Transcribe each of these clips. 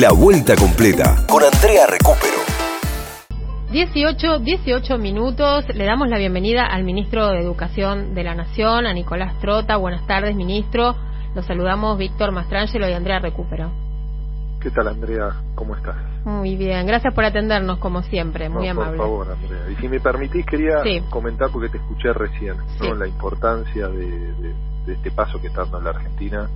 La vuelta completa con Andrea Recupero. 18, 18 minutos. Le damos la bienvenida al ministro de Educación de la Nación, a Nicolás Trota. Buenas tardes, ministro. Los saludamos Víctor Mastrangelo y Andrea Recupero. ¿Qué tal, Andrea? ¿Cómo estás? Muy bien, gracias por atendernos como siempre, muy amable. Por favor, Andrea. Y si me permitís, quería comentar, porque te escuché recién, ¿no? la importancia de, este paso que está dando la Argentina,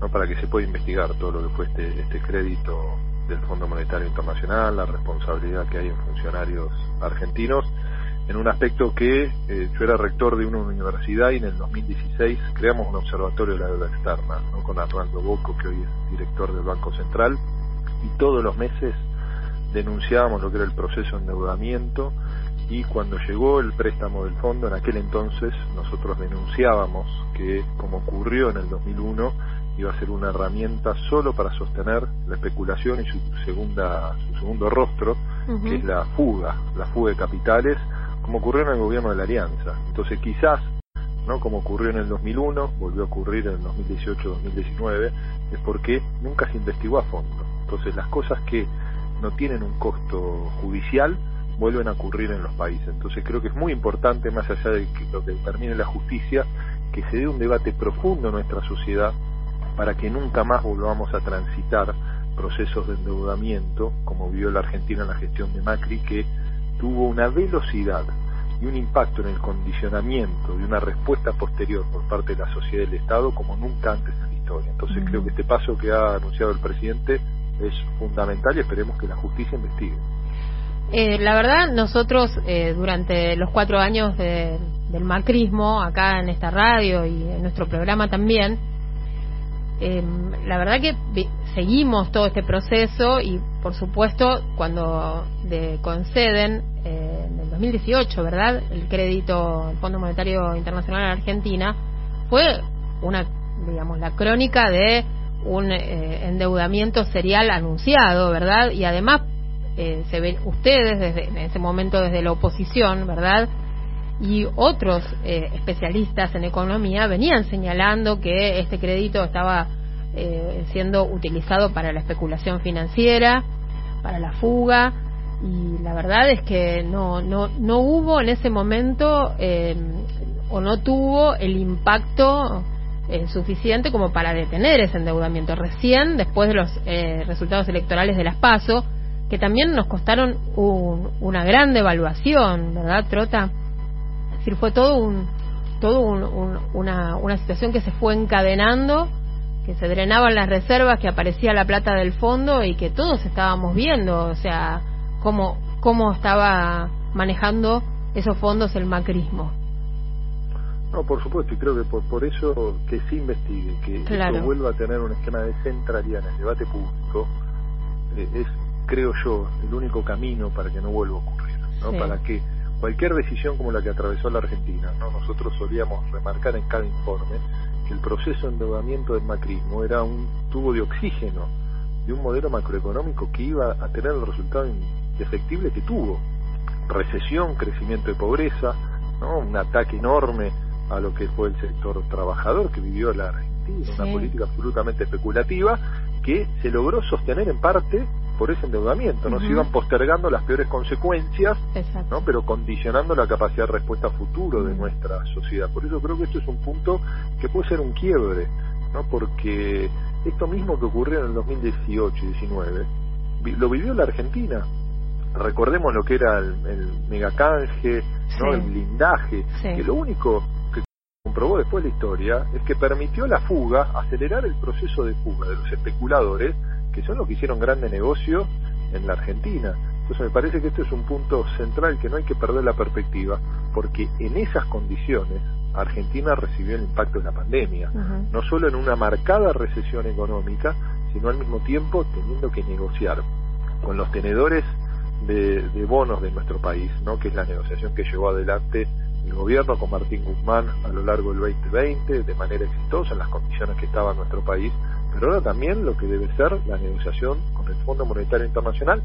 ¿no? para que se pueda investigar todo lo que fue este, este crédito del Fondo Monetario Internacional, la responsabilidad que hay en funcionarios argentinos, en un aspecto que eh, yo era rector de una universidad y en el 2016 creamos un observatorio de la deuda externa, ¿no? con Arnaldo Boco, que hoy es director del Banco Central, y todos los meses denunciábamos lo que era el proceso de endeudamiento y cuando llegó el préstamo del fondo, en aquel entonces nosotros denunciábamos que, como ocurrió en el 2001, iba a ser una herramienta solo para sostener la especulación y su segunda su segundo rostro, que es la fuga, la fuga de capitales, como ocurrió en el gobierno de la Alianza. Entonces, quizás, no como ocurrió en el 2001, volvió a ocurrir en el 2018-2019, es porque nunca se investigó a fondo. Entonces, las cosas que no tienen un costo judicial vuelven a ocurrir en los países. Entonces, creo que es muy importante, más allá de lo que determine la justicia, que se dé un debate profundo en nuestra sociedad para que nunca más volvamos a transitar procesos de endeudamiento, como vio la Argentina en la gestión de Macri, que tuvo una velocidad y un impacto en el condicionamiento y una respuesta posterior por parte de la sociedad y del Estado como nunca antes en la historia. Entonces creo que este paso que ha anunciado el presidente es fundamental y esperemos que la justicia investigue. Eh, la verdad, nosotros eh, durante los cuatro años del macrismo, acá en esta radio y en nuestro programa también, eh, la verdad que seguimos todo este proceso y, por supuesto, cuando de, conceden eh, en el 2018, ¿verdad?, el crédito del Fondo Monetario Internacional a Argentina, fue una, digamos, la crónica de un eh, endeudamiento serial anunciado, ¿verdad? Y además eh, se ven ustedes desde en ese momento desde la oposición, ¿verdad? Y otros eh, especialistas en economía venían señalando que este crédito estaba eh, siendo utilizado para la especulación financiera, para la fuga, y la verdad es que no, no, no hubo en ese momento eh, o no tuvo el impacto suficiente como para detener ese endeudamiento. Recién, después de los resultados electorales de las PASO, que también nos costaron una gran devaluación, ¿verdad, Trota? Decir, fue todo un todo una, una situación que se fue encadenando, que se drenaban las reservas, que aparecía la plata del fondo y que todos estábamos viendo, o sea, cómo, cómo estaba manejando esos fondos el macrismo. No, por supuesto, y creo que por, por eso que se investigue, que esto vuelva a tener un esquema de centralidad en el debate público, eh, es, creo yo, el único camino para que no vuelva a ocurrir, ¿no? Para que cualquier decisión como la que atravesó la Argentina. ¿no? Nosotros solíamos remarcar en cada informe que el proceso de endeudamiento del macrismo era un tubo de oxígeno de un modelo macroeconómico que iba a tener el resultado indefectible que tuvo. Recesión, crecimiento de pobreza, ¿no? un ataque enorme a lo que fue el sector trabajador que vivió la Argentina, una política absolutamente especulativa que se logró sostener en parte por ese endeudamiento, nos iban postergando las peores consecuencias, ¿no? pero condicionando la capacidad de respuesta futuro de nuestra sociedad. Por eso creo que esto es un punto que puede ser un quiebre, ¿no? porque esto mismo que ocurrió en el 2018 y 19 lo vivió la Argentina. Recordemos lo que era el, el megacanje, ¿no? el blindaje, que lo único que comprobó después la historia es que permitió la fuga, acelerar el proceso de fuga de los especuladores que son los que hicieron grande negocio en la Argentina. Entonces me parece que este es un punto central que no hay que perder la perspectiva, porque en esas condiciones Argentina recibió el impacto de la pandemia, no solo en una marcada recesión económica, sino al mismo tiempo teniendo que negociar con los tenedores de, de bonos de nuestro país, ¿no? que es la negociación que llevó adelante el gobierno con Martín Guzmán a lo largo del 2020 de manera exitosa en las condiciones que estaba nuestro país pero ahora también lo que debe ser la negociación con el Fondo Monetario Internacional,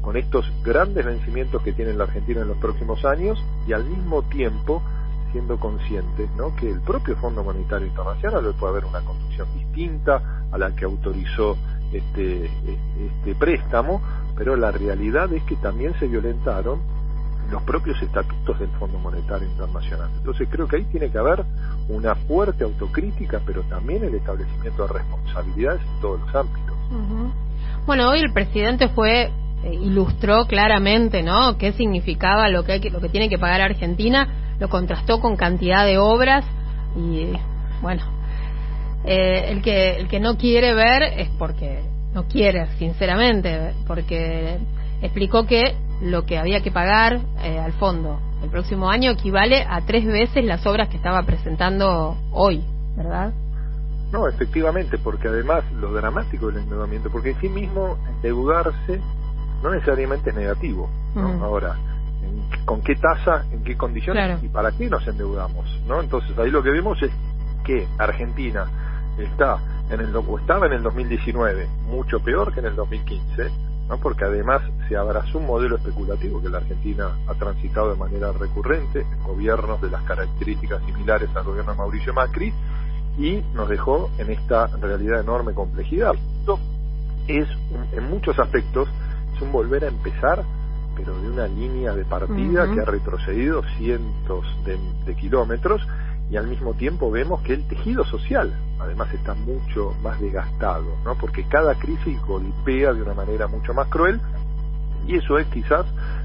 con estos grandes vencimientos que tiene la Argentina en los próximos años y al mismo tiempo siendo conscientes ¿no? que el propio Fondo Monetario Internacional puede haber una conducción distinta a la que autorizó este, este préstamo, pero la realidad es que también se violentaron los propios estatutos del Fondo Monetario Internacional. Entonces creo que ahí tiene que haber una fuerte autocrítica, pero también el establecimiento de responsabilidades en todos los ámbitos. Bueno, hoy el presidente fue eh, ilustró claramente, ¿no? Qué significaba lo que hay lo que tiene que pagar Argentina, lo contrastó con cantidad de obras y bueno, eh, el que el que no quiere ver es porque no quiere, sinceramente, porque explicó que lo que había que pagar eh, al fondo el próximo año equivale a tres veces las obras que estaba presentando hoy, ¿verdad? No, efectivamente, porque además lo dramático del endeudamiento, porque en sí mismo endeudarse no necesariamente es negativo. ¿no? Ahora, ¿con qué tasa, en qué condiciones y para qué nos endeudamos? ¿no? Entonces ahí lo que vemos es que Argentina está en el o estaba en el 2019 mucho peor que en el 2015 ¿no? porque además se abrazó un modelo especulativo que la Argentina ha transitado de manera recurrente en gobiernos de las características similares al gobierno de Mauricio Macri y nos dejó en esta realidad de enorme complejidad. Esto es, en muchos aspectos, es un volver a empezar, pero de una línea de partida que ha retrocedido cientos de kilómetros y al mismo tiempo vemos que el tejido social además está mucho más desgastado, ¿no? Porque cada crisis golpea de una manera mucho más cruel y eso es quizás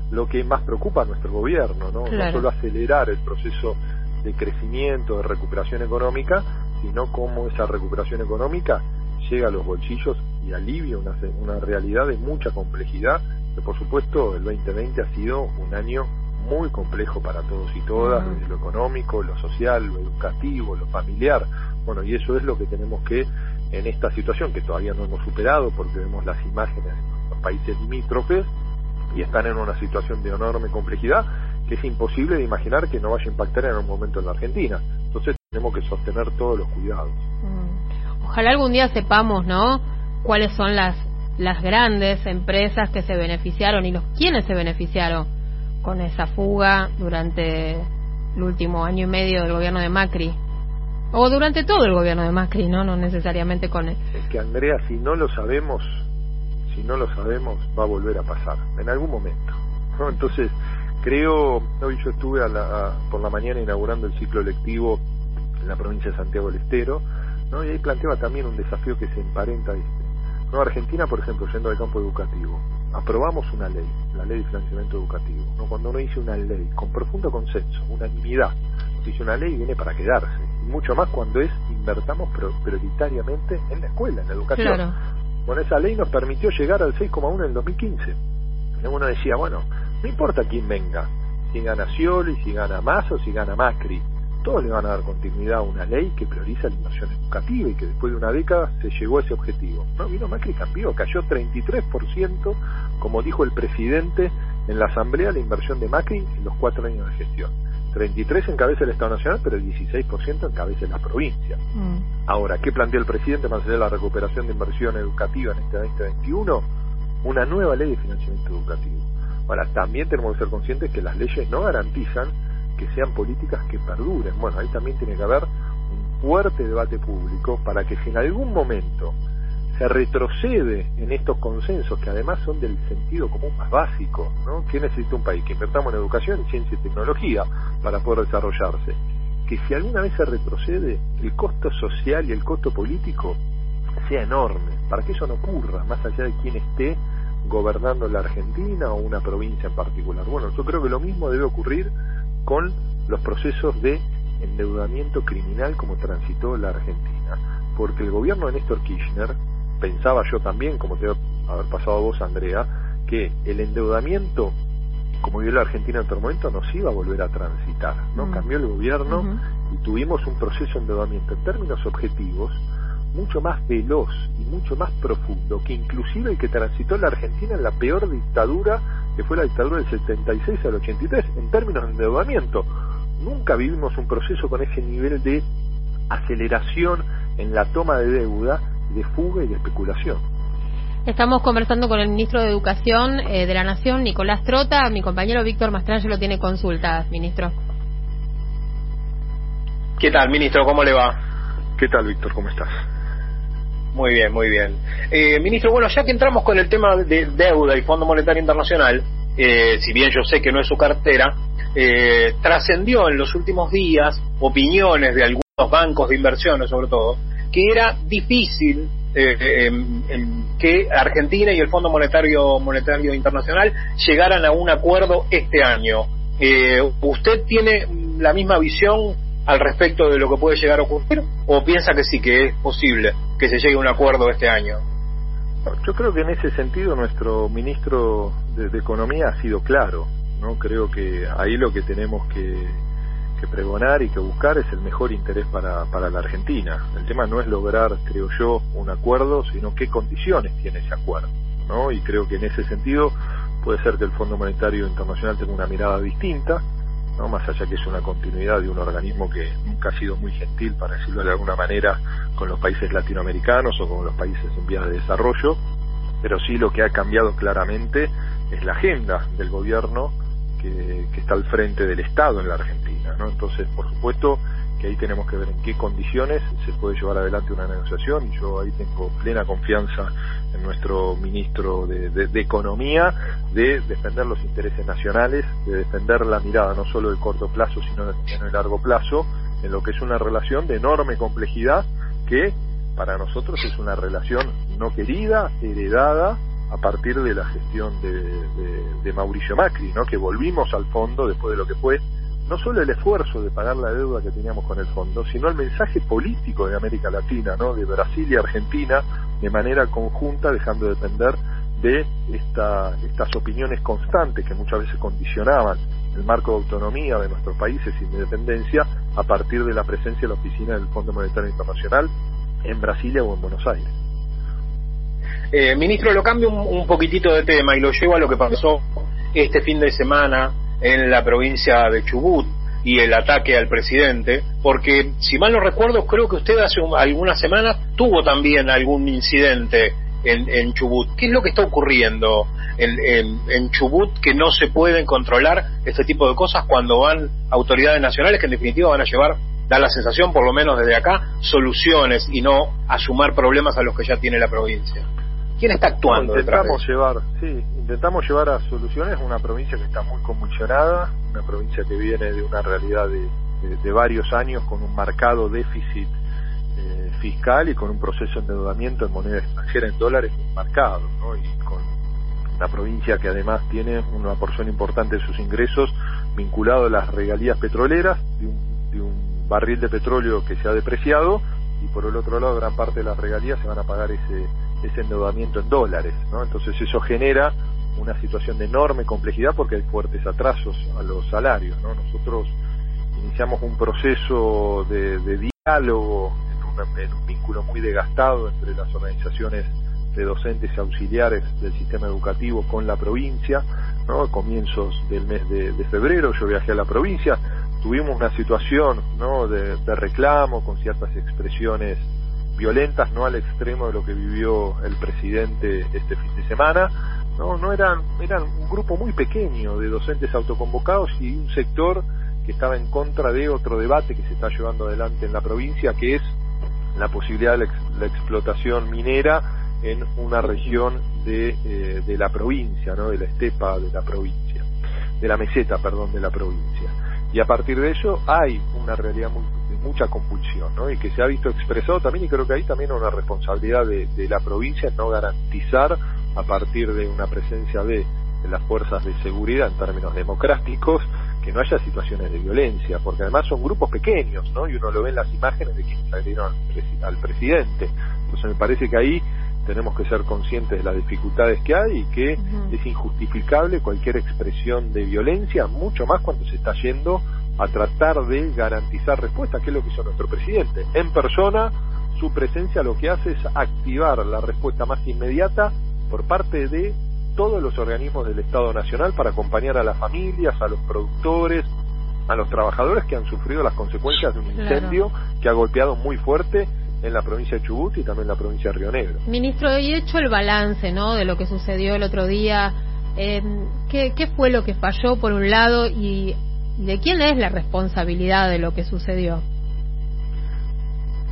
lo que más preocupa a nuestro gobierno, ¿no? No solo acelerar el proceso de crecimiento, de recuperación económica, sino cómo esa recuperación económica llega a los bolsillos y alivia una, una realidad de mucha complejidad, que por supuesto el 2020 ha sido un año muy complejo para todos y todas, desde lo económico, lo social, lo educativo, lo familiar. Bueno, y eso es lo que tenemos que, en esta situación que todavía no hemos superado, porque vemos las imágenes de los países limítrofes y están en una situación de enorme complejidad, que es imposible de imaginar que no vaya a impactar en un momento en la Argentina. Entonces tenemos que sostener todos los cuidados. Ojalá algún día sepamos, ¿no? Cuáles son las las grandes empresas que se beneficiaron y los quiénes se beneficiaron con esa fuga durante el último año y medio del gobierno de Macri. O durante todo el gobierno de Macri, ¿no? No necesariamente con él. Es que Andrea, si no lo sabemos, si no lo sabemos, va a volver a pasar, en algún momento. ¿no? Entonces, creo, hoy yo estuve a la, por la mañana inaugurando el ciclo lectivo en la provincia de Santiago del Estero, ¿no? y ahí planteaba también un desafío que se emparenta, ¿no? Argentina, por ejemplo, yendo al campo educativo, aprobamos una ley, la ley de financiamiento educativo, ¿no? cuando uno dice una ley con profundo consenso, unanimidad, dice una ley viene para quedarse, y mucho más cuando es invertamos prioritariamente en la escuela, en la educación. Bueno, esa ley nos permitió llegar al 6,1 en el 2015. Y uno decía, bueno, no importa quién venga, si gana Scioli, si gana Massa o si gana Macri, todos le van a dar continuidad a una ley que prioriza la inversión educativa y que después de una década se llegó a ese objetivo. No, vino Macri cambió, cayó 33%, como dijo el presidente en la Asamblea, la inversión de Macri en los cuatro años de gestión. 33 encabeza el Estado Nacional, pero el 16% encabeza la provincia. Mm. Ahora, ¿qué plantea el presidente para hacer la recuperación de inversión educativa en este 2021? Una nueva ley de financiamiento educativo. Ahora, también tenemos que ser conscientes que las leyes no garantizan que sean políticas que perduren. Bueno, ahí también tiene que haber un fuerte debate público para que si en algún momento se retrocede en estos consensos que además son del sentido común más básico, ¿no? ¿Qué necesita un país? Que invertamos en educación, ciencia y tecnología para poder desarrollarse. Que si alguna vez se retrocede, el costo social y el costo político sea enorme, para que eso no ocurra, más allá de quién esté gobernando la Argentina o una provincia en particular. Bueno, yo creo que lo mismo debe ocurrir con los procesos de endeudamiento criminal como transitó la Argentina. Porque el gobierno de Néstor Kirchner, pensaba yo también, como te haber pasado a vos, Andrea, que el endeudamiento, como vio la Argentina en otro momento, nos iba a volver a transitar. no mm. Cambió el gobierno y tuvimos un proceso de endeudamiento en términos objetivos mucho más veloz y mucho más profundo que inclusive el que transitó la Argentina en la peor dictadura que fue la dictadura del 76 al 83 en términos de endeudamiento. Nunca vivimos un proceso con ese nivel de aceleración en la toma de deuda, de fuga y de especulación. Estamos conversando con el ministro de Educación eh, de la Nación, Nicolás Trota. Mi compañero Víctor Mastranje lo tiene consultas, ministro. ¿Qué tal, ministro? ¿Cómo le va? ¿Qué tal, Víctor? ¿Cómo estás? Muy bien, muy bien. Eh, ministro, bueno, ya que entramos con el tema de deuda y Fondo Monetario Internacional, eh, si bien yo sé que no es su cartera, eh, trascendió en los últimos días opiniones de algunos bancos de inversiones, sobre todo, que era difícil que Argentina y el Fondo Monetario Monetario Internacional llegaran a un acuerdo este año. ¿Usted tiene la misma visión al respecto de lo que puede llegar a ocurrir o piensa que sí que es posible que se llegue a un acuerdo este año? Yo creo que en ese sentido nuestro ministro de, Economía ha sido claro, no creo que ahí lo que tenemos que, pregonar y que buscar es el mejor interés para, para la Argentina. El tema no es lograr, creo yo, un acuerdo, sino qué condiciones tiene ese acuerdo, ¿no? Y creo que en ese sentido puede ser que el Fondo Monetario Internacional tenga una mirada distinta, ¿no? más allá que es una continuidad de un organismo que nunca ha sido muy gentil, para decirlo de alguna manera, con los países latinoamericanos o con los países en vías de desarrollo, pero sí lo que ha cambiado claramente es la agenda del gobierno que, que está al frente del Estado en la Argentina. ¿no? Entonces, por supuesto, que ahí tenemos que ver en qué condiciones se puede llevar adelante una negociación y yo ahí tengo plena confianza en nuestro ministro de, Economía de defender los intereses nacionales, de defender la mirada no solo de corto plazo sino también de largo plazo en lo que es una relación de enorme complejidad que para nosotros es una relación no querida, heredada a partir de la gestión de, de Mauricio Macri, ¿no? que volvimos al fondo después de lo que fue no solo el esfuerzo de pagar la deuda que teníamos con el fondo, sino el mensaje político de América Latina, ¿no? de Brasil y Argentina, de manera conjunta, dejando de depender de esta, estas opiniones constantes que muchas veces condicionaban el marco de autonomía de nuestros países y de independencia a partir de la presencia de la oficina del Fondo Monetario Internacional en Brasilia o en Buenos Aires. Eh, ministro, lo cambio un, un poquitito de tema y lo llevo a lo que pasó este fin de semana en la provincia de Chubut y el ataque al presidente, porque si mal no recuerdo, creo que usted hace algunas semanas tuvo también algún incidente en, en, Chubut. ¿Qué es lo que está ocurriendo en, en, Chubut que no se pueden controlar este tipo de cosas cuando van autoridades nacionales que en definitiva van a llevar, da la sensación, por lo menos desde acá, soluciones y no a problemas a los que ya tiene la provincia? ¿Quién está actuando? intentamos llevar, sí, intentamos llevar a soluciones una provincia que está muy convulsionada, una provincia que viene de una realidad de, varios años con un marcado déficit eh, fiscal y con un proceso de endeudamiento en moneda extranjera en dólares marcado, ¿no? Y con una provincia que además tiene una porción importante de sus ingresos vinculado a las regalías petroleras de un, de un barril de petróleo que se ha depreciado y por el otro lado gran parte de las regalías se van a pagar ese ese endeudamiento en dólares, ¿no? Entonces eso genera una situación de enorme complejidad porque hay fuertes atrasos a los salarios, ¿no? Nosotros iniciamos un proceso de, diálogo en, un vínculo muy desgastado entre las organizaciones de docentes auxiliares del sistema educativo con la provincia, ¿no? A comienzos del mes de, febrero yo viajé a la provincia, tuvimos una situación, ¿no? de reclamo con ciertas expresiones violentas, no al extremo de lo que vivió el presidente este fin de semana. No, no eran, eran un grupo muy pequeño de docentes autoconvocados y un sector que estaba en contra de otro debate que se está llevando adelante en la provincia, que es la posibilidad de la, explotación minera en una región de, eh, de la provincia, ¿no? de la estepa de la provincia, de la meseta, perdón, de la provincia. Y a partir de eso hay una realidad muy mucha compulsión, ¿no? Y que se ha visto expresado también, y creo que ahí también una responsabilidad de, la provincia no garantizar a partir de una presencia de, las fuerzas de seguridad en términos democráticos que no haya situaciones de violencia, porque además son grupos pequeños, ¿no? Y uno lo ve en las imágenes de quienes agredieron al, presidente. Entonces me parece que ahí tenemos que ser conscientes de las dificultades que hay y que es injustificable cualquier expresión de violencia, mucho más cuando se está yendo a tratar de garantizar respuesta, que es lo que hizo nuestro presidente. En persona, su presencia lo que hace es activar la respuesta más inmediata por parte de todos los organismos del Estado Nacional para acompañar a las familias, a los productores, a los trabajadores que han sufrido las consecuencias de un incendio que ha golpeado muy fuerte en la provincia de Chubut y también en la provincia de Río Negro. Ministro, y hecho el balance ¿no? de lo que sucedió el otro día, eh, ¿qué, ¿qué fue lo que falló por un lado y ¿De quién es la responsabilidad de lo que sucedió?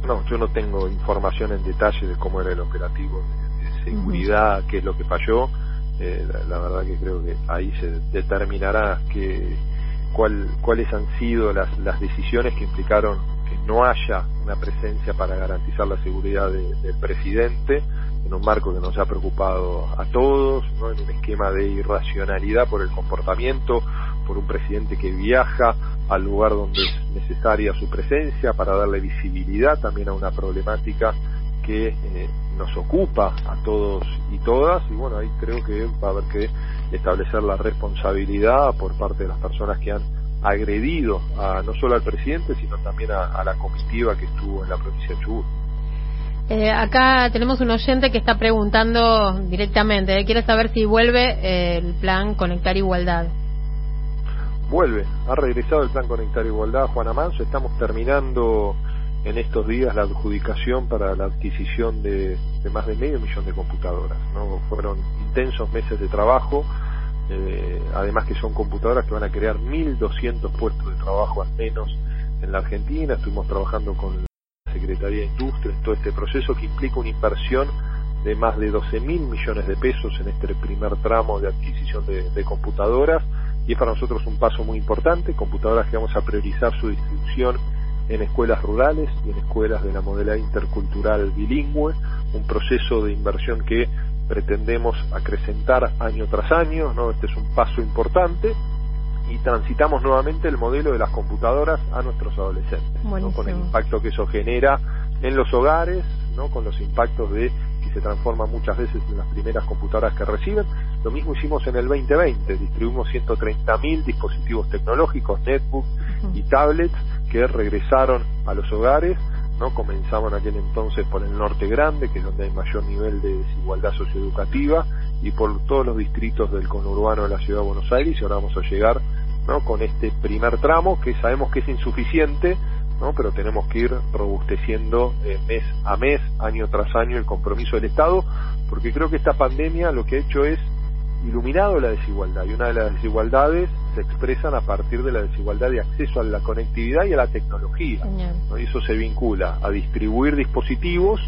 No, yo no tengo información en detalle de cómo era el operativo de, seguridad, qué es lo que falló. Eh, la, verdad que creo que ahí se determinará que, cuál, cuáles han sido las, las decisiones que implicaron que no haya una presencia para garantizar la seguridad del presidente en un marco que nos ha preocupado a todos, ¿no? en un esquema de irracionalidad por el comportamiento, por un presidente que viaja al lugar donde es necesaria su presencia para darle visibilidad también a una problemática que eh, nos ocupa a todos y todas y bueno ahí creo que va a haber que establecer la responsabilidad por parte de las personas que han agredido a, no solo al presidente sino también a, la comitiva que estuvo en la provincia de Chubut. Eh, acá tenemos un oyente que está preguntando directamente, quiere saber si vuelve eh, el plan Conectar Igualdad vuelve, ha regresado el plan Conectar Igualdad Juana Manso, estamos terminando en estos días la adjudicación para la adquisición de, más de medio millón de computadoras, ¿no? Fueron intensos meses de trabajo, eh, además que son computadoras que van a crear 1.200 puestos de trabajo al menos en la Argentina, estuvimos trabajando con la Secretaría de Industria en todo este proceso que implica una inversión de más de 12 mil millones de pesos en este primer tramo de adquisición de computadoras, y es para nosotros un paso muy importante, computadoras que vamos a priorizar su distribución en escuelas rurales y en escuelas de la modalidad intercultural bilingüe, un proceso de inversión que pretendemos acrecentar año tras año, ¿no? Este es un paso importante y transitamos nuevamente el modelo de las computadoras a nuestros adolescentes, con el impacto que eso genera en los hogares, ¿no? con los impactos de que se transforman muchas veces en las primeras computadoras que reciben. Lo mismo hicimos en el 2020, distribuimos 130.000 dispositivos tecnológicos, netbooks y tablets que regresaron a los hogares, ¿no? Comenzaban aquel entonces por el norte grande, que es donde hay mayor nivel de desigualdad socioeducativa, y por todos los distritos del conurbano de la ciudad de Buenos Aires, y ahora vamos a llegar ¿no? con este primer tramo, que sabemos que es insuficiente, ¿no? pero tenemos que ir robusteciendo eh, mes a mes, año tras año, el compromiso del Estado, porque creo que esta pandemia lo que ha hecho es iluminado la desigualdad, y una de las desigualdades se expresan a partir de la desigualdad de acceso a la conectividad y a la tecnología. Y eso se vincula a distribuir dispositivos,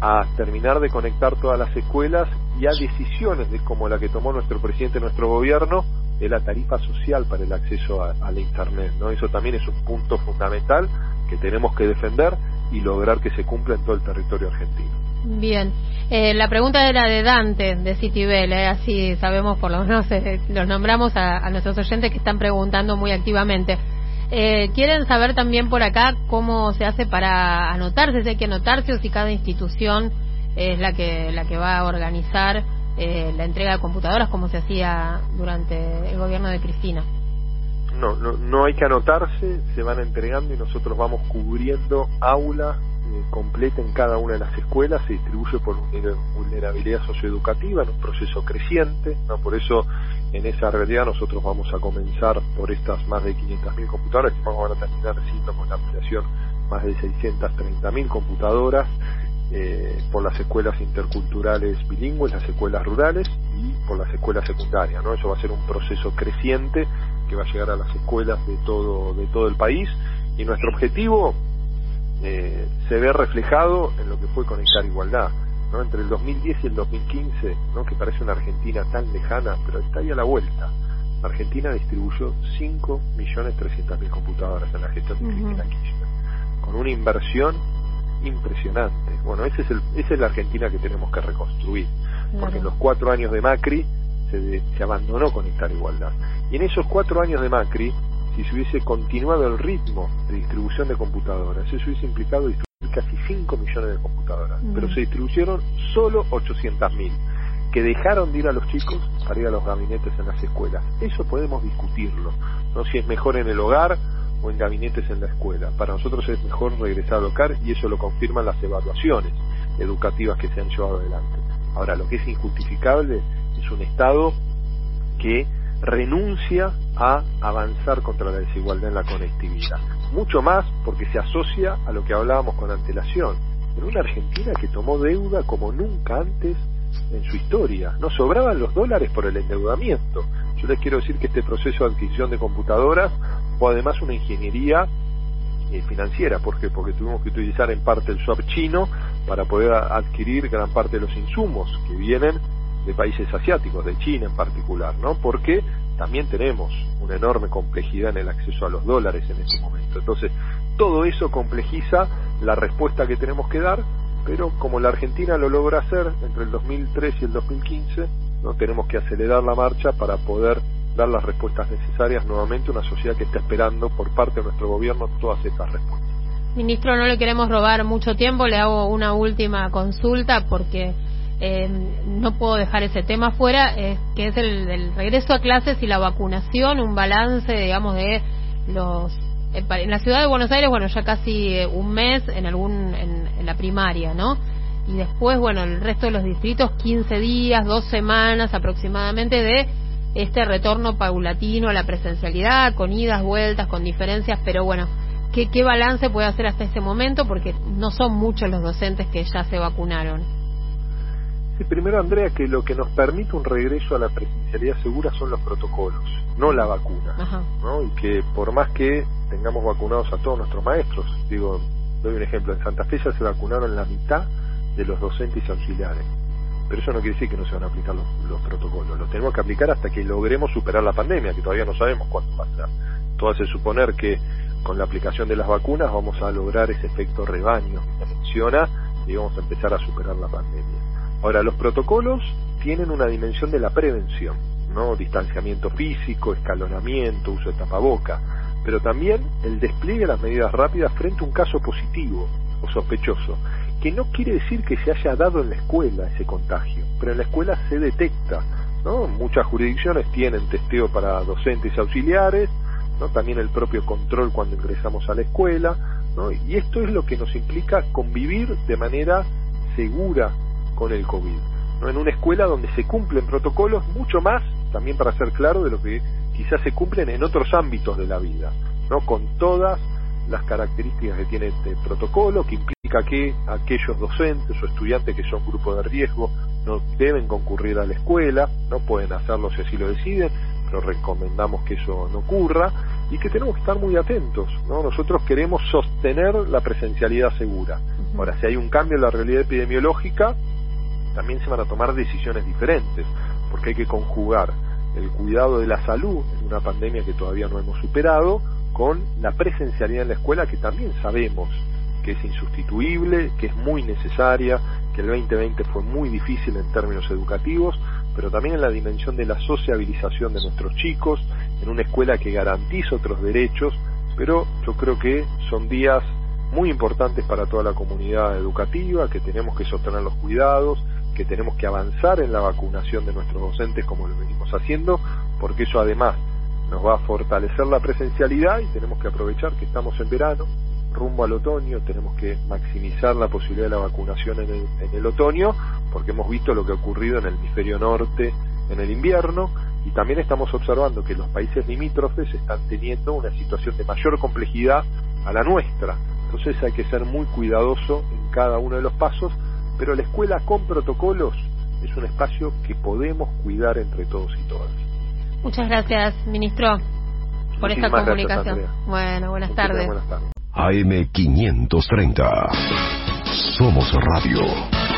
a terminar de conectar todas las escuelas y a decisiones de como la que tomó nuestro presidente, nuestro gobierno, de la tarifa social para el acceso a, la Internet. ¿no? Eso también es un punto fundamental que tenemos que defender y lograr que se cumpla en todo el territorio argentino. Bien, eh, la pregunta era de Dante, de Citibel, eh, así sabemos por lo menos, eh, los nombramos a, nuestros oyentes que están preguntando muy activamente. Eh, quieren saber también por acá cómo se hace para anotarse, si hay que anotarse o si cada institución es la que, la que va a organizar eh, la entrega de computadoras como se hacía durante el gobierno de Cristina. No, no, no hay que anotarse, se van entregando y nosotros vamos cubriendo aula eh, completa en cada una de las escuelas, se distribuye por vulnerabilidad socioeducativa en un proceso creciente, ¿no? por eso en esa realidad nosotros vamos a comenzar por estas más de 500.000 computadoras que vamos a terminar siendo con la ampliación más de 630.000 computadoras eh, por las escuelas interculturales bilingües, las escuelas rurales y por las escuelas secundarias. ¿no? Eso va a ser un proceso creciente que va a llegar a las escuelas de todo, de todo el país y nuestro objetivo eh, se ve reflejado en lo que fue Conectar Igualdad. ¿no? Entre el 2010 y el 2015, ¿no? que parece una Argentina tan lejana, pero está ahí a la vuelta. Argentina distribuyó 5.300.000 computadoras en la gestión de Cristina Kirchner, con una inversión impresionante. Bueno, ese es el, esa es la Argentina que tenemos que reconstruir, porque en los cuatro años de Macri se, se abandonó conectar igualdad. Y en esos cuatro años de Macri, si se hubiese continuado el ritmo de distribución de computadoras, eso hubiese implicado distribuir casi 5 millones de computadoras, pero se distribuyeron solo 800.000 que dejaron de ir a los chicos para ir a los gabinetes en las escuelas. Eso podemos discutirlo, no si es mejor en el hogar o en gabinetes en la escuela. Para nosotros es mejor regresar al hogar y eso lo confirman las evaluaciones educativas que se han llevado adelante. Ahora, lo que es injustificable es un Estado que renuncia a avanzar contra la desigualdad en la conectividad. Mucho más porque se asocia a lo que hablábamos con antelación, en una Argentina que tomó deuda como nunca antes en su historia. No sobraban los dólares por el endeudamiento. Yo les quiero decir que este proceso de adquisición de computadoras fue además una ingeniería eh, financiera. ¿Por qué? Porque tuvimos que utilizar en parte el swap chino para poder adquirir gran parte de los insumos que vienen de países asiáticos, de China en particular, ¿no? Porque también tenemos una enorme complejidad en el acceso a los dólares en este momento. Entonces, todo eso complejiza la respuesta que tenemos que dar, pero como la Argentina lo logra hacer entre el 2003 y el 2015, no tenemos que acelerar la marcha para poder dar las respuestas necesarias nuevamente a una sociedad que está esperando por parte de nuestro gobierno todas estas respuestas. Ministro, no le queremos robar mucho tiempo, le hago una última consulta porque eh, no puedo dejar ese tema fuera, eh, que es el del regreso a clases y la vacunación, un balance, digamos, de los en la ciudad de Buenos Aires, bueno, ya casi eh, un mes en algún en, la primaria, ¿no? Y después, bueno, el resto de los distritos 15 días, dos semanas aproximadamente de este retorno paulatino a la presencialidad, con idas, vueltas, con diferencias, pero bueno, ¿qué, qué balance puede hacer hasta este momento? Porque no son muchos los docentes que ya se vacunaron. Sí, primero Andrea, que lo que nos permite un regreso a la presencialidad segura son los protocolos, no la vacuna, ¿no? Y que por más que tengamos vacunados a todos nuestros maestros, digo, doy un ejemplo, en Santa Fe ya se vacunaron la mitad de los docentes auxiliares, pero eso no quiere decir que no se van a aplicar los, protocolos, los tenemos que aplicar hasta que logremos superar la pandemia, que todavía no sabemos cuándo va a ser. Todo hace suponer que con la aplicación de las vacunas vamos a lograr ese efecto rebaño que menciona y vamos a empezar a superar la pandemia. Ahora, los protocolos tienen una dimensión de la prevención, ¿no? Distanciamiento físico, escalonamiento, uso de tapaboca, pero también el despliegue de las medidas rápidas frente a un caso positivo o sospechoso, que no quiere decir que se haya dado en la escuela ese contagio, pero en la escuela se detecta, ¿no? Muchas jurisdicciones tienen testeo para docentes y auxiliares, ¿no? También el propio control cuando ingresamos a la escuela, ¿no? Y esto es lo que nos implica convivir de manera segura con el COVID. ¿no? En una escuela donde se cumplen protocolos mucho más, también para ser claro, de lo que quizás se cumplen en otros ámbitos de la vida, ¿no? con todas las características que tiene este protocolo, que implica que aquellos docentes o estudiantes que son grupo de riesgo no deben concurrir a la escuela, no pueden hacerlo si así lo deciden, pero recomendamos que eso no ocurra y que tenemos que estar muy atentos. ¿no? Nosotros queremos sostener la presencialidad segura. Ahora, si hay un cambio en la realidad epidemiológica, también se van a tomar decisiones diferentes, porque hay que conjugar el cuidado de la salud en una pandemia que todavía no hemos superado con la presencialidad en la escuela que también sabemos que es insustituible, que es muy necesaria, que el 2020 fue muy difícil en términos educativos, pero también en la dimensión de la sociabilización de nuestros chicos, en una escuela que garantiza otros derechos, pero yo creo que son días muy importantes para toda la comunidad educativa, que tenemos que sostener los cuidados, que tenemos que avanzar en la vacunación de nuestros docentes como lo venimos haciendo, porque eso además nos va a fortalecer la presencialidad y tenemos que aprovechar que estamos en verano, rumbo al otoño, tenemos que maximizar la posibilidad de la vacunación en el, en el otoño, porque hemos visto lo que ha ocurrido en el hemisferio norte en el invierno y también estamos observando que los países limítrofes están teniendo una situación de mayor complejidad a la nuestra. Entonces hay que ser muy cuidadoso en cada uno de los pasos pero la escuela con protocolos es un espacio que podemos cuidar entre todos y todas. Muchas gracias, ministro, por esta comunicación. bueno, buenas tardes. AM530. Somos Radio.